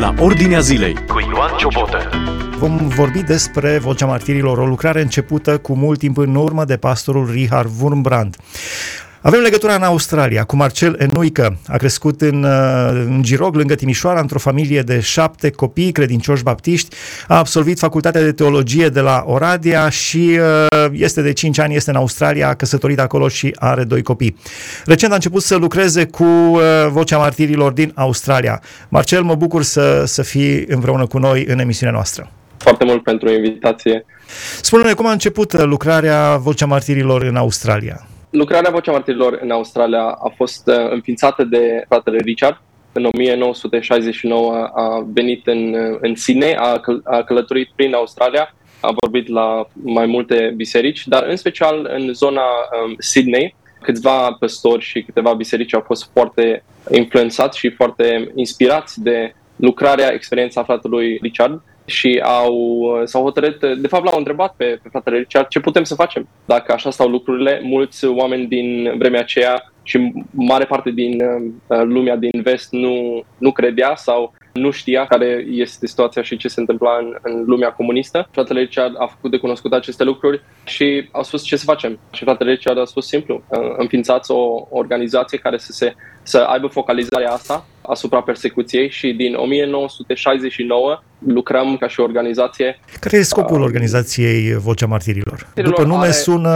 la Ordinea Zilei cu Ioan Ciobotă. Vom vorbi despre Vocea Martirilor, o lucrare începută cu mult timp în urmă de pastorul Richard Wurmbrand. Avem legătura în Australia cu Marcel Enuică. A crescut în, uh, în Girog, lângă Timișoara, într-o familie de șapte copii credincioși baptiști. A absolvit facultatea de teologie de la Oradea și uh, este de 5 ani, este în Australia, a căsătorit acolo și are doi copii. Recent a început să lucreze cu uh, Vocea Martirilor din Australia. Marcel, mă bucur să, să fii împreună cu noi în emisiunea noastră. Foarte mult pentru invitație. Spune-ne cum a început lucrarea Vocea Martirilor în Australia. Lucrarea Vocea Martirilor în Australia a fost uh, înființată de fratele Richard. În 1969 a venit în, uh, în Sydney, a, căl- a călătorit prin Australia, a vorbit la mai multe biserici, dar în special în zona um, Sydney, câțiva păstori și câteva biserici au fost foarte influențați și foarte inspirați de lucrarea, experiența fratelui Richard și au, s-au hotărât, de fapt l-au întrebat pe, pe fratele Richard ce putem să facem dacă așa stau lucrurile. Mulți oameni din vremea aceea și mare parte din uh, lumea din vest nu, nu credea sau nu știa care este situația și ce se întâmpla în, în lumea comunistă. Fratele Richard a făcut de cunoscut aceste lucruri și au spus ce să facem. Și fratele Richard a spus simplu, uh, înființați o organizație care să, se, să aibă focalizarea asta asupra persecuției și din 1969 lucrăm ca și organizație. Care e scopul uh, organizației Vocea Martirilor? După nume are... sună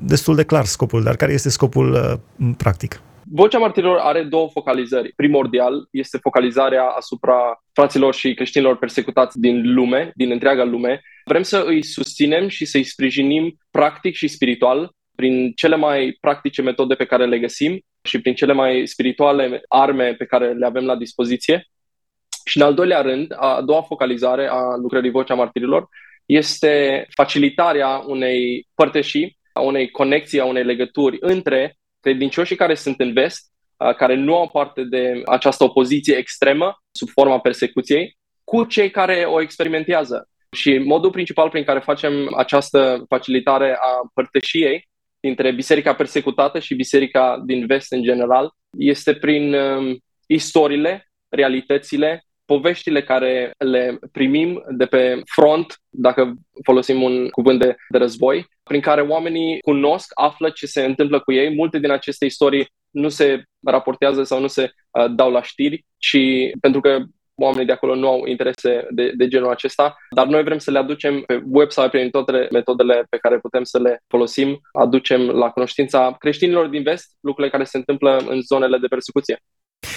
destul de clar scopul, dar care este scopul uh, practic? Vocea martirilor are două focalizări. Primordial este focalizarea asupra fraților și creștinilor persecutați din lume, din întreaga lume. Vrem să îi susținem și să îi sprijinim practic și spiritual prin cele mai practice metode pe care le găsim și prin cele mai spirituale arme pe care le avem la dispoziție. Și în al doilea rând, a doua focalizare a lucrării Vocea Martirilor este facilitarea unei părtășii, a unei conexii, a unei legături între credincioșii care sunt în vest, care nu au parte de această opoziție extremă sub forma persecuției, cu cei care o experimentează. Și modul principal prin care facem această facilitare a părtășiei dintre biserica persecutată și biserica din vest în general este prin um, istoriile, realitățile, poveștile care le primim de pe front, dacă folosim un cuvânt de, de război, prin care oamenii cunosc, află ce se întâmplă cu ei. Multe din aceste istorii nu se raportează sau nu se uh, dau la știri, ci pentru că oamenii de acolo nu au interese de, de genul acesta, dar noi vrem să le aducem pe website prin toate metodele pe care putem să le folosim, aducem la cunoștința creștinilor din vest lucrurile care se întâmplă în zonele de persecuție.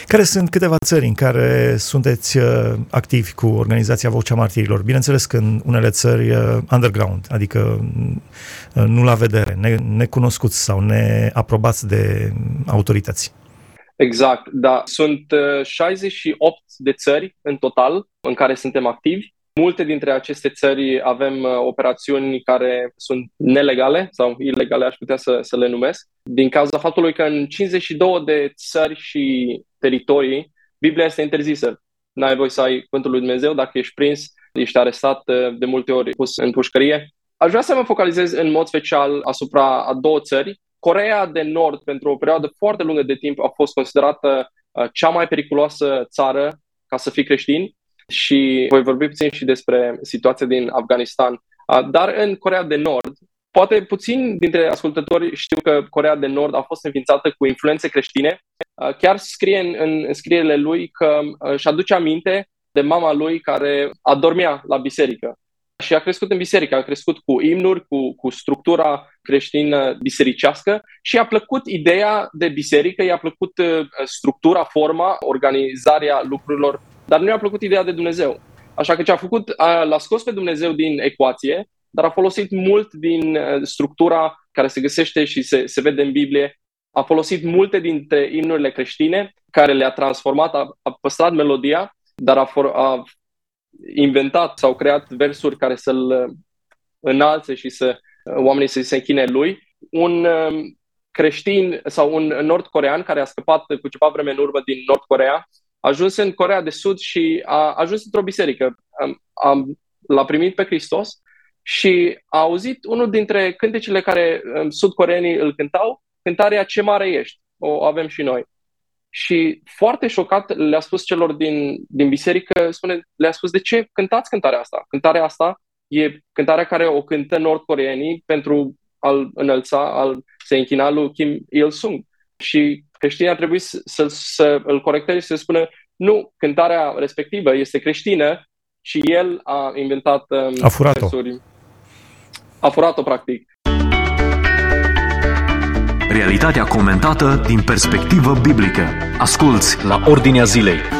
Care sunt câteva țări în care sunteți uh, activi cu organizația Vocea Martirilor? Bineînțeles că în unele țări uh, underground, adică uh, nu la vedere, ne, necunoscuți sau neaprobați de autorități. Exact, da. Sunt 68 de țări în total în care suntem activi. Multe dintre aceste țări avem operațiuni care sunt nelegale sau ilegale, aș putea să, să le numesc, din cauza faptului că în 52 de țări și teritorii, Biblia este interzisă. N-ai voie să ai cuvântul lui Dumnezeu dacă ești prins, ești arestat de multe ori pus în pușcărie. Aș vrea să mă focalizez în mod special asupra a două țări. Corea de Nord, pentru o perioadă foarte lungă de timp, a fost considerată uh, cea mai periculoasă țară ca să fii creștin și voi vorbi puțin și despre situația din Afganistan. Uh, dar în Corea de Nord, poate puțin dintre ascultători știu că Corea de Nord a fost înființată cu influențe creștine Uh, chiar scrie în, în scrierile lui că uh, își aduce aminte de mama lui care adormea la biserică. Și a crescut în biserică, a crescut cu imnuri, cu, cu structura creștină bisericească și a plăcut ideea de biserică, i-a plăcut uh, structura, forma, organizarea lucrurilor, dar nu i-a plăcut ideea de Dumnezeu. Așa că ce a făcut, a, l-a scos pe Dumnezeu din ecuație, dar a folosit mult din structura care se găsește și se, se vede în Biblie a folosit multe dintre imnurile creștine, care le-a transformat, a, a păstrat melodia, dar a, for, a inventat sau creat versuri care să-l înalțe și să oamenii să se închine lui. Un um, creștin sau un nord-corean care a scăpat cu ceva vreme în urmă din Nord-Corea, a ajuns în Corea de Sud și a ajuns într-o biserică. A, a, l-a primit pe Hristos și a auzit unul dintre cântecele care um, sud-coreenii îl cântau cântarea Ce mare ești, o avem și noi. și foarte șocat le-a spus celor din, din biserică, spune, le-a spus de ce cântați cântarea asta? Cântarea asta e cântarea care o cântă nordcoreenii pentru a-l înălța, a se închina lui Kim Il-sung. Și creștinii ar trebui să, să, să îl corecteze și să spună nu, cântarea respectivă este creștină și el a inventat um, a furat-o. versuri. A furat-o, practic. Realitatea comentată din perspectivă biblică. Asculți la Ordinea Zilei.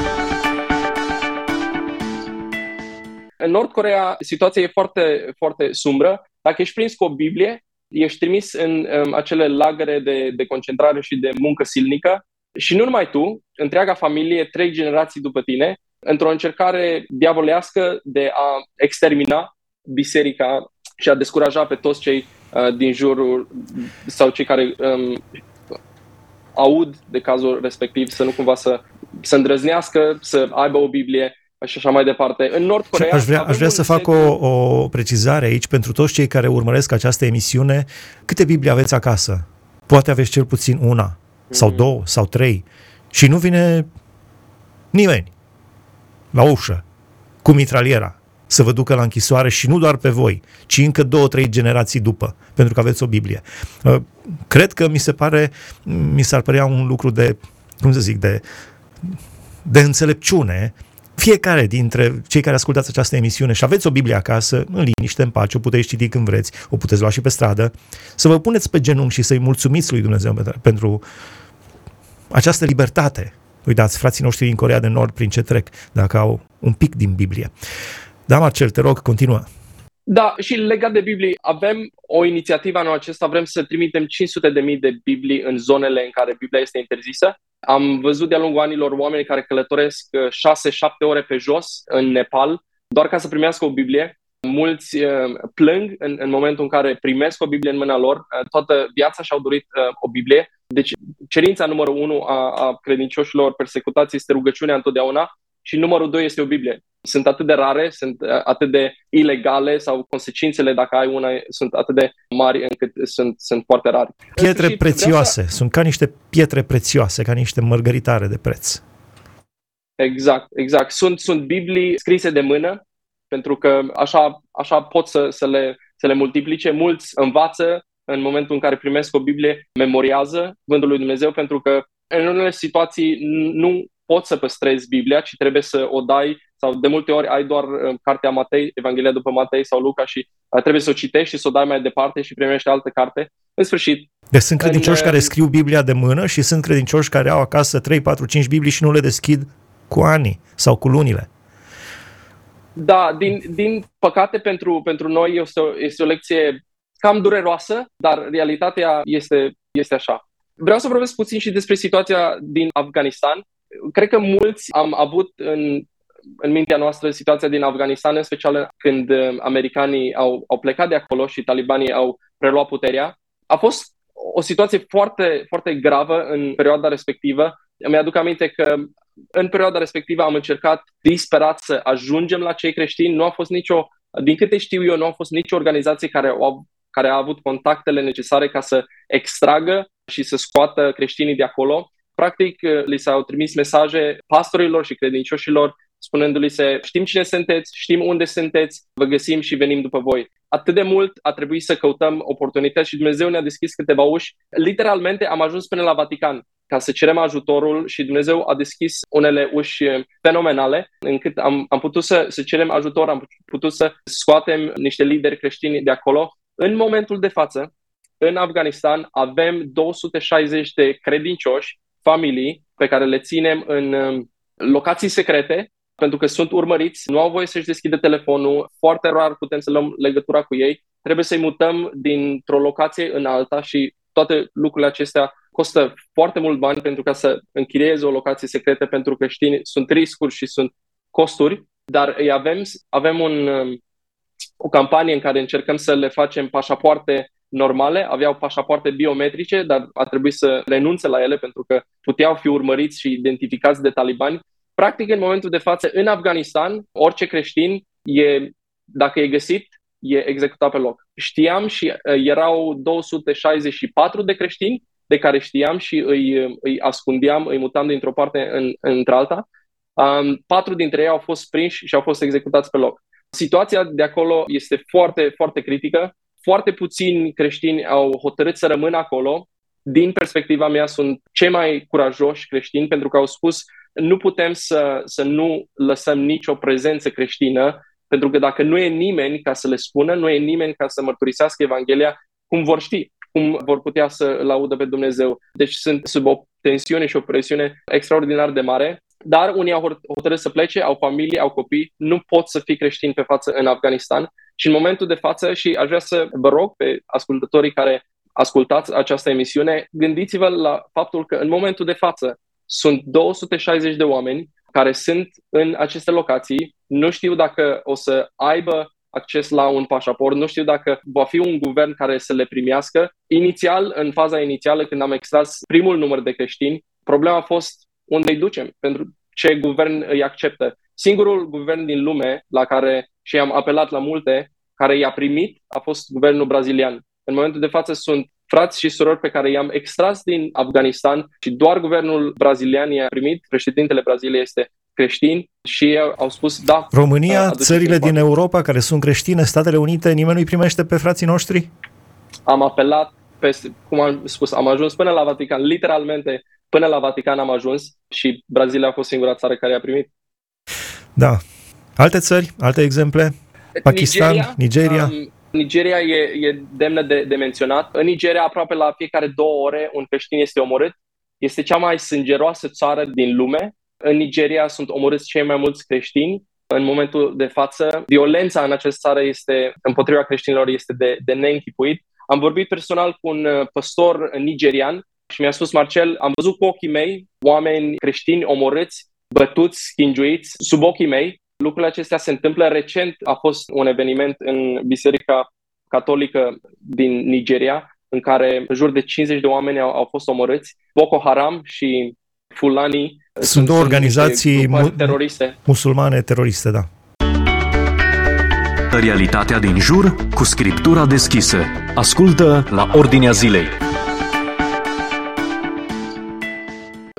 În Nord Corea situația e foarte, foarte sumbră. Dacă ești prins cu o Biblie, ești trimis în um, acele lagăre de, de concentrare și de muncă silnică și nu numai tu, întreaga familie, trei generații după tine, într-o încercare diavolească de a extermina biserica și a descuraja pe toți cei uh, din jurul sau cei care um, aud de cazul respectiv să nu cumva să, să îndrăznească, să aibă o Biblie și așa mai departe. În Nord Corea... Aș vrea, aș vrea să fac o, o precizare aici pentru toți cei care urmăresc această emisiune. Câte Biblie aveți acasă? Poate aveți cel puțin una, sau mm-hmm. două, sau trei. Și nu vine nimeni la ușă cu mitraliera să vă ducă la închisoare și nu doar pe voi, ci încă două, trei generații după, pentru că aveți o Biblie. Uh, cred că mi se pare, mi s-ar părea un lucru de, cum să zic, de, de înțelepciune fiecare dintre cei care ascultați această emisiune și aveți o Biblie acasă, în liniște, în pace, o puteți citi când vreți, o puteți lua și pe stradă, să vă puneți pe genunchi și să-i mulțumiți lui Dumnezeu pentru această libertate. Uitați, frații noștri din Corea de Nord prin ce trec, dacă au un pic din Biblie. Da, Marcel, te rog, continuă. Da, și legat de Biblie, avem o inițiativă anul acesta, vrem să trimitem 500 de mii de Biblii în zonele în care Biblia este interzisă. Am văzut de-a lungul anilor oameni care călătoresc 6-7 uh, ore pe jos în Nepal, doar ca să primească o Biblie. Mulți uh, plâng în, în momentul în care primesc o Biblie în mâna lor, uh, toată viața și-au dorit uh, o Biblie. Deci cerința numărul unu a, a credincioșilor persecutați este rugăciunea întotdeauna și numărul doi este o Biblie sunt atât de rare, sunt uh, atât de ilegale sau consecințele dacă ai una sunt atât de mari încât sunt, sunt foarte rare. Pietre prețioase, să... sunt ca niște pietre prețioase, ca niște mărgăritare de preț. Exact, exact. Sunt, sunt Biblii scrise de mână, pentru că așa, așa pot să, să, le, să le multiplice. Mulți învață în momentul în care primesc o Biblie, memoriază Cuvântul lui Dumnezeu, pentru că în unele situații nu poți să păstrezi Biblia, ci trebuie să o dai sau de multe ori ai doar uh, cartea Matei, Evanghelia după Matei sau Luca și uh, trebuie să o citești și să o dai mai departe și primești altă carte. În sfârșit. Deci sunt credincioși în, care scriu Biblia de mână și sunt credincioși care au acasă 3, 4, 5 Biblii și nu le deschid cu ani sau cu lunile. Da, din, din păcate pentru, pentru noi este o, este o lecție cam dureroasă, dar realitatea este, este așa. Vreau să vorbesc puțin și despre situația din Afganistan. Cred că mulți am avut în în mintea noastră situația din Afganistan, în special când uh, americanii au, au plecat de acolo și talibanii au preluat puterea. A fost o situație foarte, foarte gravă în perioada respectivă. Mi-aduc aminte că în perioada respectivă am încercat disperat să ajungem la cei creștini. Nu a fost nicio, din câte știu eu, nu a fost nicio organizație care, au, care a avut contactele necesare ca să extragă și să scoată creștinii de acolo. Practic, li s-au trimis mesaje pastorilor și credincioșilor spunându-li se știm cine sunteți, știm unde sunteți, vă găsim și venim după voi. Atât de mult a trebuit să căutăm oportunități și Dumnezeu ne-a deschis câteva uși. Literalmente am ajuns până la Vatican ca să cerem ajutorul și Dumnezeu a deschis unele uși fenomenale încât am, am putut să, să cerem ajutor, am putut să scoatem niște lideri creștini de acolo. În momentul de față, în Afganistan, avem 260 de credincioși, familii, pe care le ținem în um, locații secrete pentru că sunt urmăriți, nu au voie să-și deschide telefonul, foarte rar putem să luăm legătura cu ei, trebuie să-i mutăm dintr-o locație în alta și toate lucrurile acestea costă foarte mult bani pentru ca să închirieze o locație secretă pentru că știi, sunt riscuri și sunt costuri, dar îi avem, avem un, um, o campanie în care încercăm să le facem pașapoarte normale, aveau pașapoarte biometrice, dar a trebuit să renunțe la ele pentru că puteau fi urmăriți și identificați de talibani Practic, în momentul de față, în Afganistan, orice creștin, e, dacă e găsit, e executat pe loc. Știam și uh, erau 264 de creștini de care știam și îi, îi ascundeam, îi mutam dintr-o parte în, într-alta. Um, patru dintre ei au fost prinși și au fost executați pe loc. Situația de acolo este foarte, foarte critică. Foarte puțini creștini au hotărât să rămână acolo. Din perspectiva mea, sunt cei mai curajoși creștini pentru că au spus nu putem să, să nu lăsăm nicio prezență creștină, pentru că dacă nu e nimeni ca să le spună, nu e nimeni ca să mărturisească Evanghelia, cum vor ști? Cum vor putea să laudă pe Dumnezeu? Deci sunt sub o tensiune și o presiune extraordinar de mare dar unii au hotărât să plece, au familie, au copii, nu pot să fii creștini pe față în Afganistan și în momentul de față și aș vrea să vă rog pe ascultătorii care ascultați această emisiune, gândiți-vă la faptul că în momentul de față sunt 260 de oameni care sunt în aceste locații, nu știu dacă o să aibă acces la un pașaport, nu știu dacă va fi un guvern care să le primească. Inițial, în faza inițială, când am extras primul număr de creștini, problema a fost unde îi ducem, pentru ce guvern îi acceptă. Singurul guvern din lume la care și am apelat la multe, care i-a primit, a fost guvernul brazilian. În momentul de față sunt frați și surori pe care i-am extras din Afganistan și doar guvernul brazilian i-a primit. Președintele Braziliei este creștin și ei au spus da. România, țările din Europa care sunt creștine, Statele Unite, nimeni nu-i primește pe frații noștri? Am apelat, peste, cum am spus, am ajuns până la Vatican, literalmente Până la Vatican am ajuns și Brazilia a fost singura țară care a primit. Da. Alte țări? Alte exemple? Pakistan? Nigeria? Nigeria, um, Nigeria e, e demnă de, de menționat. În Nigeria, aproape la fiecare două ore, un creștin este omorât. Este cea mai sângeroasă țară din lume. În Nigeria sunt omorâți cei mai mulți creștini. În momentul de față, violența în această țară este, împotriva creștinilor este de, de neînchipuit. Am vorbit personal cu un uh, păstor nigerian și mi-a spus Marcel, am văzut cu ochii mei oameni creștini omorâți, bătuți, schingiuiți sub ochii mei. Lucrurile acestea se întâmplă recent. A fost un eveniment în Biserica Catolică din Nigeria, în care în jur de 50 de oameni au, au fost omorâți. Boko Haram și Fulani sunt, sunt două organizații mu- teroriste. musulmane teroriste, da. Realitatea din jur cu scriptura deschisă. Ascultă la Ordinea Zilei.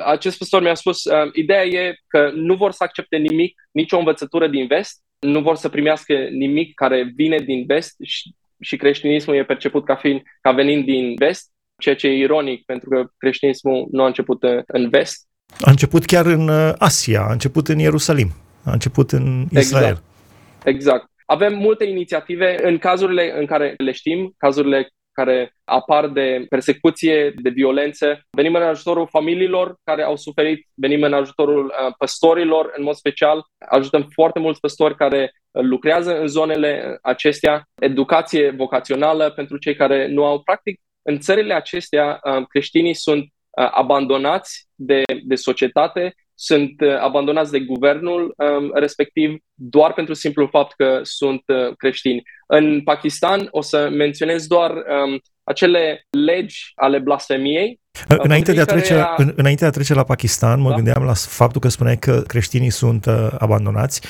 Acest păstor mi-a spus, uh, ideea e că nu vor să accepte nimic, nicio învățătură din vest, nu vor să primească nimic care vine din vest și, și creștinismul e perceput ca, fiind, ca venind din vest, ceea ce e ironic pentru că creștinismul nu a început uh, în vest. A început chiar în uh, Asia, a început în Ierusalim, a început în Israel. Exact. exact. Avem multe inițiative în cazurile în care le știm, cazurile care apar de persecuție, de violențe. Venim în ajutorul familiilor care au suferit, venim în ajutorul uh, păstorilor în mod special. Ajutăm foarte mulți păstori care uh, lucrează în zonele acestea, educație vocațională pentru cei care nu au practic. În țările acestea, uh, creștinii sunt abandonați de, de societate, sunt abandonați de guvernul um, respectiv doar pentru simplul fapt că sunt creștini. În Pakistan o să menționez doar um, acele legi ale blasfemiei. Înainte de, a trece, era... în, înainte de a trece la Pakistan, mă da? gândeam la faptul că spuneai că creștinii sunt uh, abandonați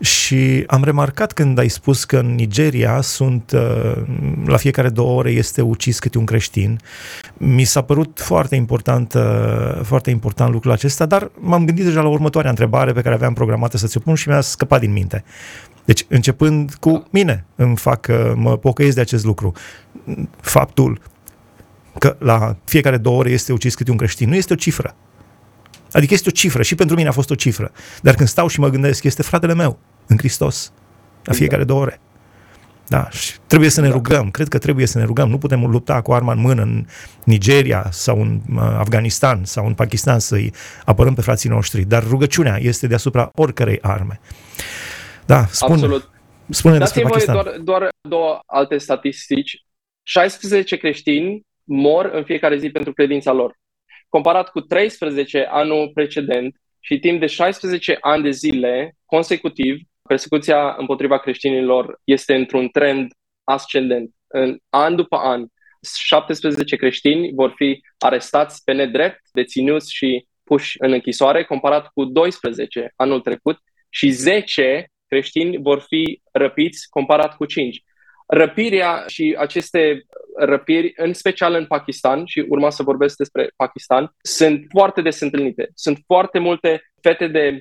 și am remarcat când ai spus că în Nigeria sunt, uh, la fiecare două ore este ucis câte un creștin. Mi s-a părut foarte important, uh, foarte important lucrul acesta, dar m-am gândit deja la următoarea întrebare pe care aveam programată să ți-o pun și mi-a scăpat din minte. Deci, începând cu mine, îmi fac, mă pocăiesc de acest lucru. Faptul că la fiecare două ore este ucis câte un creștin nu este o cifră. Adică este o cifră și pentru mine a fost o cifră. Dar când stau și mă gândesc, este fratele meu în Hristos. La fiecare două ore. Da, și trebuie să ne rugăm, cred că trebuie să ne rugăm. Nu putem lupta cu arma în mână în Nigeria sau în Afganistan sau în Pakistan să-i apărăm pe frații noștri, dar rugăciunea este deasupra oricărei arme. Da, spune, Absolut. spune despre Pakistan. Doar, doar două alte statistici. 16 creștini mor în fiecare zi pentru credința lor. Comparat cu 13 anul precedent și timp de 16 ani de zile consecutiv, persecuția împotriva creștinilor este într-un trend ascendent. În an după an, 17 creștini vor fi arestați pe nedrept, deținuți și puși în închisoare, comparat cu 12 anul trecut și 10 creștini vor fi răpiți comparat cu 5. răpirea și aceste răpiri, în special în Pakistan, și urma să vorbesc despre Pakistan, sunt foarte des întâlnite. Sunt foarte multe fete de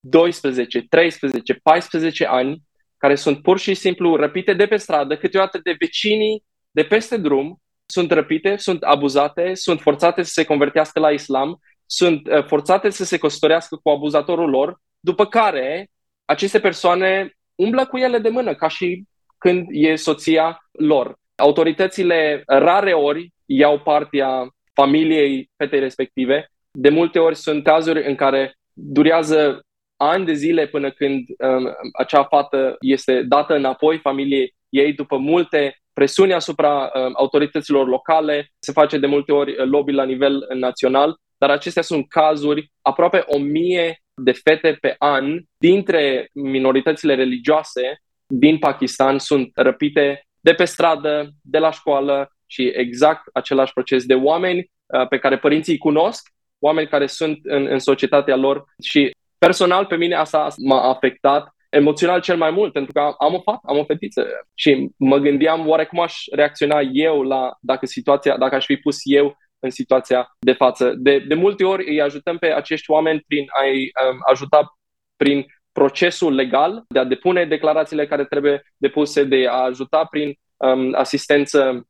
12, 13, 14 ani care sunt pur și simplu răpite de pe stradă, câteodată de vecinii de peste drum, sunt răpite, sunt abuzate, sunt forțate să se convertească la islam, sunt uh, forțate să se căsătorească cu abuzatorul lor, după care aceste persoane umblă cu ele de mână, ca și când e soția lor. Autoritățile rare ori iau partea familiei fetei respective. De multe ori sunt cazuri în care durează ani de zile până când um, acea fată este dată înapoi familiei ei după multe presiuni asupra um, autorităților locale, se face de multe ori lobby la nivel național, dar acestea sunt cazuri, aproape o mie de fete pe an dintre minoritățile religioase din Pakistan sunt răpite de pe stradă, de la școală și exact același proces de oameni uh, pe care părinții îi cunosc, oameni care sunt în, în societatea lor și personal pe mine asta m-a afectat emoțional cel mai mult, pentru că am o fată, am o fetiță și mă gândeam oare cum aș reacționa eu la dacă situația, dacă aș fi pus eu în situația de față. De, de multe ori îi ajutăm pe acești oameni prin a-i um, ajuta prin procesul legal, de a depune declarațiile care trebuie depuse, de a ajuta prin um, asistență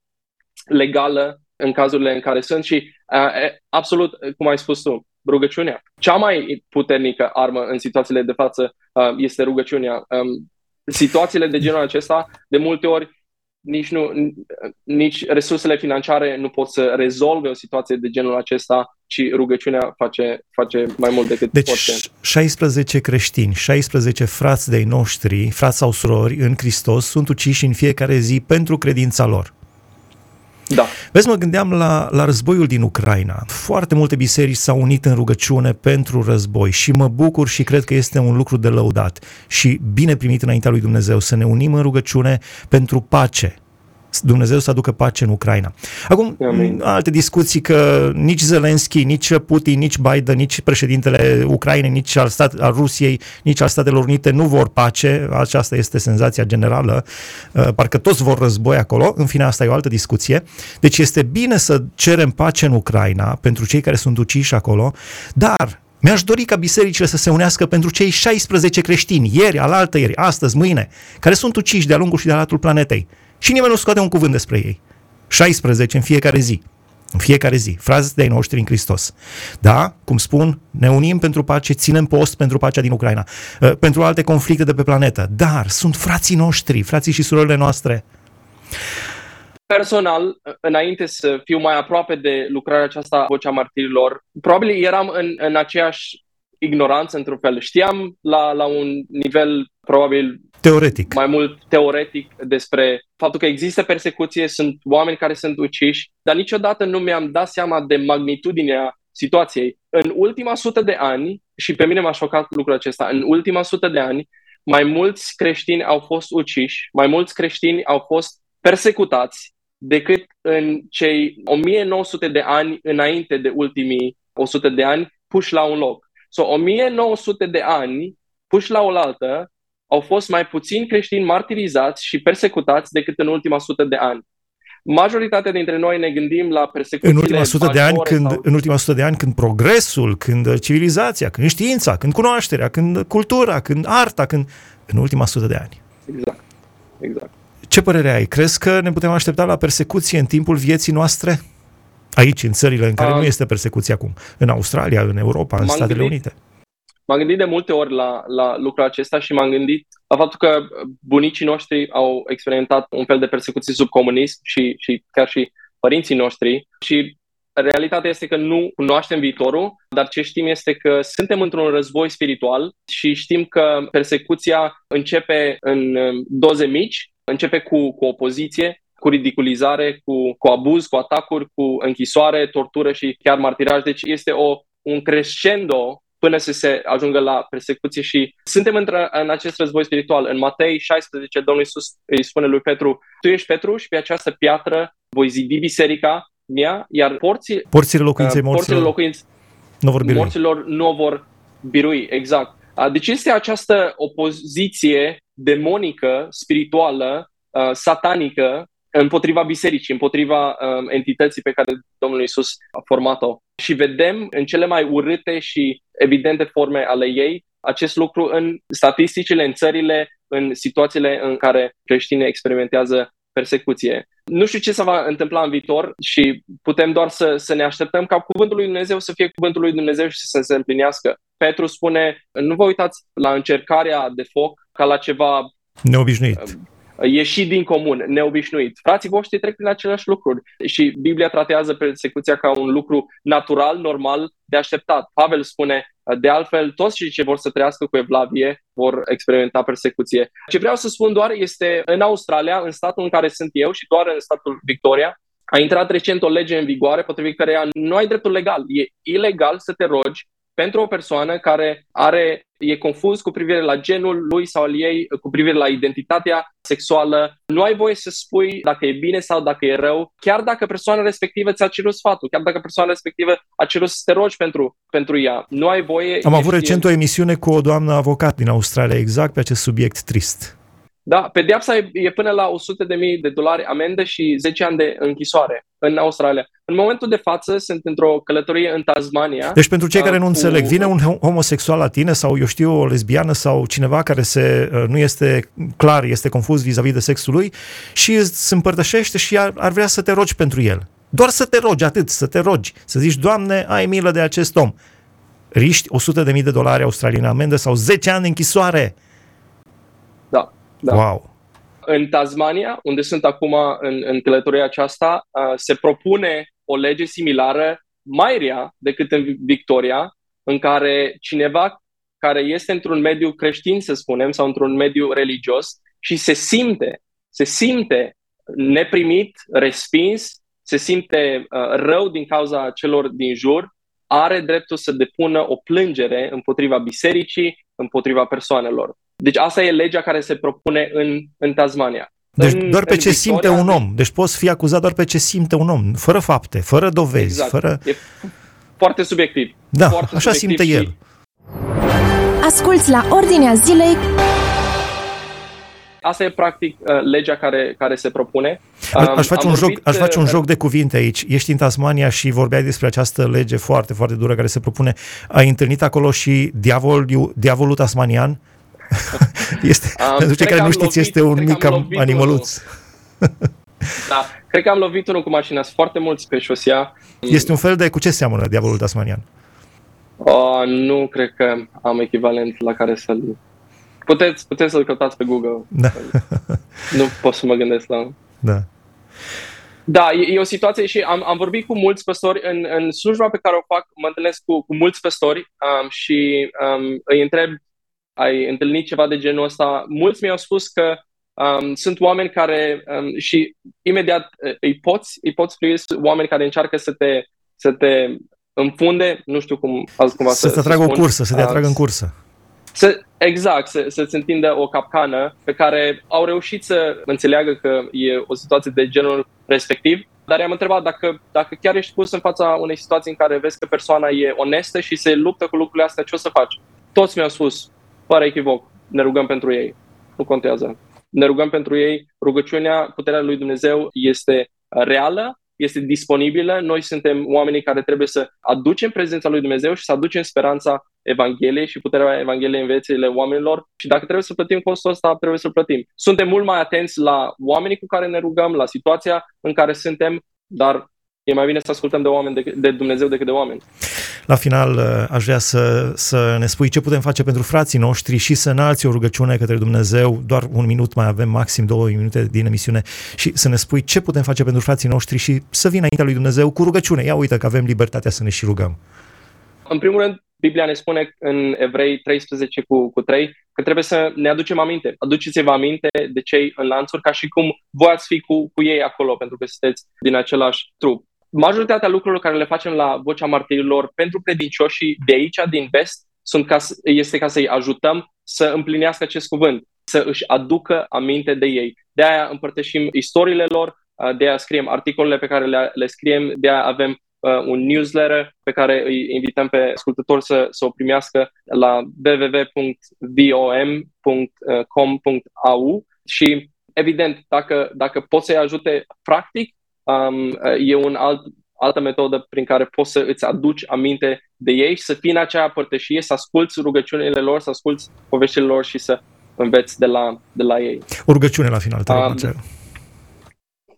legală în cazurile în care sunt și uh, absolut, cum ai spus tu, rugăciunea. Cea mai puternică armă în situațiile de față uh, este rugăciunea. Um, situațiile de genul acesta, de multe ori, nici, nu, nici resursele financiare nu pot să rezolve o situație de genul acesta, ci rugăciunea face, face mai mult decât deci, orice. 16 creștini, 16 frați de-ai noștri, frați sau surori în Hristos, sunt uciși în fiecare zi pentru credința lor. Da. Vezi, mă gândeam la, la războiul din Ucraina. Foarte multe biserici s-au unit în rugăciune pentru război și mă bucur și cred că este un lucru de lăudat și bine primit înaintea lui Dumnezeu să ne unim în rugăciune pentru pace Dumnezeu să aducă pace în Ucraina. Acum, Amin. alte discuții că nici Zelensky, nici Putin, nici Biden, nici președintele Ucrainei, nici al, stat, al Rusiei, nici al Statelor Unite nu vor pace. Aceasta este senzația generală. Uh, parcă toți vor război acolo. În fine, asta e o altă discuție. Deci este bine să cerem pace în Ucraina pentru cei care sunt uciși acolo, dar mi-aș dori ca bisericile să se unească pentru cei 16 creștini, ieri, alaltă ieri, astăzi, mâine, care sunt uciși de-a lungul și de-a latul planetei. Și nimeni nu scoate un cuvânt despre ei. 16 în fiecare zi. În fiecare zi. Fraze de ai noștri în Hristos. Da, cum spun, ne unim pentru pace, ținem post pentru pacea din Ucraina, uh, pentru alte conflicte de pe planetă. Dar sunt frații noștri, frații și surorile noastre. Personal, înainte să fiu mai aproape de lucrarea aceasta, Vocea Martirilor, probabil eram în, în aceeași ignoranță, într-un fel. Știam la, la un nivel, probabil, Teoretic. Mai mult teoretic despre faptul că există persecuție, sunt oameni care sunt uciși, dar niciodată nu mi-am dat seama de magnitudinea situației. În ultima sută de ani, și pe mine m-a șocat lucrul acesta, în ultima sută de ani, mai mulți creștini au fost uciși, mai mulți creștini au fost persecutați decât în cei 1900 de ani înainte de ultimii 100 de ani puși la un loc. So, 1900 de ani puși la oaltă au fost mai puțini creștini martirizați și persecutați decât în ultima sută de ani. Majoritatea dintre noi ne gândim la persecuțiile în ultima sută de ani când sau... în ultima sută de ani când progresul, când civilizația, când știința, când cunoașterea, când cultura, când arta, când în ultima sută de ani. Exact. Exact. Ce părere ai? Crezi că ne putem aștepta la persecuție în timpul vieții noastre? Aici, în țările în care A... nu este persecuție acum. În Australia, în Europa, în Statele gândit, Unite. M-am gândit de multe ori la, la lucrul acesta și m-am gândit la faptul că bunicii noștri au experimentat un fel de persecuție sub comunism și, și chiar și părinții noștri și realitatea este că nu cunoaștem viitorul, dar ce știm este că suntem într-un război spiritual și știm că persecuția începe în doze mici, începe cu, cu opoziție, cu ridiculizare, cu, cu abuz, cu atacuri, cu închisoare, tortură și chiar martiraj. Deci este o, un crescendo până să se ajungă la persecuție și suntem într- în acest război spiritual. În Matei 16, Domnul Iisus îi spune lui Petru, tu ești Petru și pe această piatră voi zidi biserica mea, iar porții, porțile locuinței uh, morților, locuinț, nu vor birui. morților nu vor birui. Exact. Deci este această opoziție demonică, spirituală, uh, satanică împotriva bisericii, împotriva um, entității pe care Domnul Isus a format-o. Și vedem în cele mai urâte și evidente forme ale ei acest lucru în statisticile, în țările, în situațiile în care creștinii experimentează persecuție. Nu știu ce se va întâmpla în viitor și putem doar să, să ne așteptăm ca cuvântul lui Dumnezeu să fie cuvântul lui Dumnezeu și să se împlinească. Petru spune, nu vă uitați la încercarea de foc ca la ceva neobișnuit ieși din comun, neobișnuit. Frații voștri trec prin aceleași lucruri și Biblia tratează persecuția ca un lucru natural, normal, de așteptat. Pavel spune, de altfel, toți cei ce vor să trăiască cu evlavie vor experimenta persecuție. Ce vreau să spun doar este, în Australia, în statul în care sunt eu și doar în statul Victoria, a intrat recent o lege în vigoare potrivit căreia nu ai dreptul legal. E ilegal să te rogi pentru o persoană care are, e confuz cu privire la genul lui sau al ei, cu privire la identitatea sexuală. Nu ai voie să spui dacă e bine sau dacă e rău, chiar dacă persoana respectivă ți-a cerut sfatul, chiar dacă persoana respectivă a cerut să te rogi pentru, pentru ea. Nu ai voie... Am avut recent o emisiune cu o doamnă avocat din Australia exact pe acest subiect trist. Da, pedeapsa e, e până la 100.000 de dolari amendă și 10 ani de închisoare în Australia. În momentul de față sunt într-o călătorie în Tasmania. Deci pentru cei care nu cu... înțeleg, vine un homosexual la tine sau eu știu o lesbiană sau cineva care se, uh, nu este clar, este confuz vis-a-vis de sexul lui și îți împărtășește și ar, ar vrea să te rogi pentru el. Doar să te rogi, atât, să te rogi. Să zici, Doamne, ai milă de acest om. Riști 100.000 de dolari australiene amendă sau 10 ani închisoare. Da. Da. Wow! În Tasmania, unde sunt acum în, în călătoria aceasta, uh, se propune o lege similară, mai rea decât în Victoria, în care cineva care este într-un mediu creștin, să spunem, sau într-un mediu religios și se simte, se simte neprimit, respins, se simte uh, rău din cauza celor din jur, are dreptul să depună o plângere împotriva bisericii, împotriva persoanelor. Deci asta e legea care se propune în, în Tasmania. Deci în, doar pe ce Victoria, simte un om. Deci poți fi acuzat doar pe ce simte un om, fără fapte, fără dovezi, exact. fără... E foarte subiectiv. Da, foarte așa simte și... el. Asculți la Ordinea Zilei Asta e practic uh, legea care, care se propune. aș face, un, vorbit, joc, aș face un uh, joc de cuvinte aici. Ești în Tasmania și vorbeai despre această lege foarte, foarte dură care se propune. Ai întâlnit acolo și diavol, diavolul tasmanian? este, um, pentru cei care nu știți, lovit, este un mic animăluț. da, cred că am lovit unul cu mașina. Sunt foarte mulți pe șosea. Este un fel de... Cu ce seamănă diavolul tasmanian? Oh, nu cred că am echivalent la care să-l... Puteți, puteți să-l căutați pe Google. Da. nu pot să mă gândesc la... Da. Da, e, e o situație și am, am vorbit cu mulți păstori în, în slujba pe care o fac, mă întâlnesc cu, cu mulți păstori um, și um, îi întreb ai întâlnit ceva de genul ăsta. Mulți mi-au spus că um, sunt oameni care um, și imediat uh, îi poți, îi poți privi oameni care încearcă să te, să te înfunde, nu știu cum azi cumva să, să te atragă o cursă, să te atragă în cursă. Să, exact, să, să-ți întindă o capcană pe care au reușit să înțeleagă că e o situație de genul respectiv, dar i-am întrebat dacă, dacă chiar ești pus în fața unei situații în care vezi că persoana e onestă și se luptă cu lucrurile astea, ce o să faci? Toți mi-au spus, fără echivoc, ne rugăm pentru ei. Nu contează. Ne rugăm pentru ei. Rugăciunea, puterea lui Dumnezeu este reală, este disponibilă. Noi suntem oamenii care trebuie să aducem prezența lui Dumnezeu și să aducem speranța Evangheliei și puterea Evangheliei în viețile oamenilor. Și dacă trebuie să plătim costul ăsta, trebuie să plătim. Suntem mult mai atenți la oamenii cu care ne rugăm, la situația în care suntem, dar e mai bine să ascultăm de oameni de, de Dumnezeu decât de oameni. La final, uh, aș vrea să, să ne spui ce putem face pentru frații noștri și să înalți o rugăciune către Dumnezeu. Doar un minut mai avem, maxim două minute din emisiune și să ne spui ce putem face pentru frații noștri și să vină înaintea lui Dumnezeu cu rugăciune. Ia uite că avem libertatea să ne și rugăm. În primul rând, Biblia ne spune în Evrei 13 cu, cu 3 că trebuie să ne aducem aminte. Aduceți-vă aminte de cei în lanțuri ca și cum voi ați fi cu, cu ei acolo pentru că sunteți din același trup majoritatea lucrurilor care le facem la Vocea Martirilor pentru credincioșii de aici, din vest, sunt ca, este ca să-i ajutăm să împlinească acest cuvânt, să își aducă aminte de ei. De aia împărtășim istoriile lor, de aia scriem articolele pe care le, le scriem, de aia avem uh, un newsletter pe care îi invităm pe ascultători să, să o primească la www.vom.com.au și evident, dacă, dacă poți să-i ajute practic, um, e un alt, altă metodă prin care poți să îți aduci aminte de ei și să fii în acea părtășie, să asculți rugăciunile lor, să asculți poveștile lor și să înveți de la, de la ei. O rugăciune la final, te rog, um,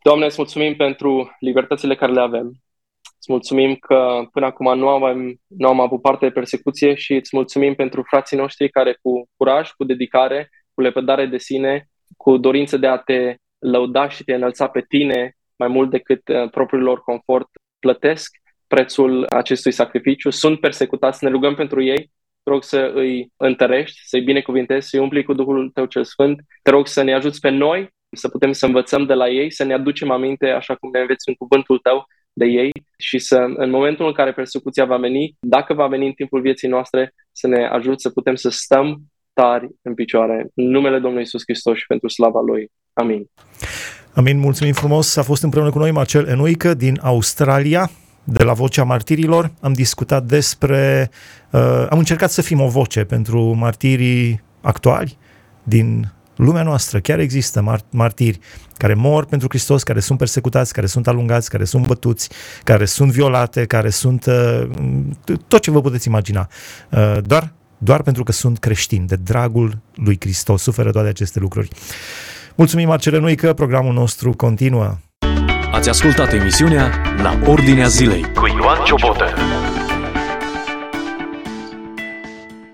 Doamne, îți mulțumim pentru libertățile care le avem. Îți mulțumim că până acum nu am, nu am avut parte de persecuție și îți mulțumim pentru frații noștri care cu curaj, cu dedicare, cu lepădare de sine, cu dorință de a te lăuda și te înălța pe tine mai mult decât uh, propriul lor confort, plătesc prețul acestui sacrificiu, sunt persecutați, ne rugăm pentru ei, te rog să îi întărești, să-i binecuvintezi, să-i umpli cu Duhul Tău cel Sfânt, te rog să ne ajuți pe noi să putem să învățăm de la ei, să ne aducem aminte, așa cum ne înveți în cuvântul Tău, de ei și să, în momentul în care persecuția va veni, dacă va veni în timpul vieții noastre, să ne ajut să putem să stăm tari în picioare. În numele Domnului Isus Hristos și pentru slava Lui. Amin. Amin, mulțumim frumos. A fost împreună cu noi Marcel Enuică din Australia, de la Vocea Martirilor. Am discutat despre... Uh, am încercat să fim o voce pentru martirii actuali din lumea noastră. Chiar există mar- martiri care mor pentru Hristos, care sunt persecutați, care sunt alungați, care sunt bătuți, care sunt violate, care sunt uh, tot ce vă puteți imagina. Uh, doar, doar pentru că sunt creștini, de dragul lui Hristos, suferă toate aceste lucruri. Mulțumim, Marcele că programul nostru continuă. Ați ascultat emisiunea La Ordinea Zilei cu Ioan Ciobotă.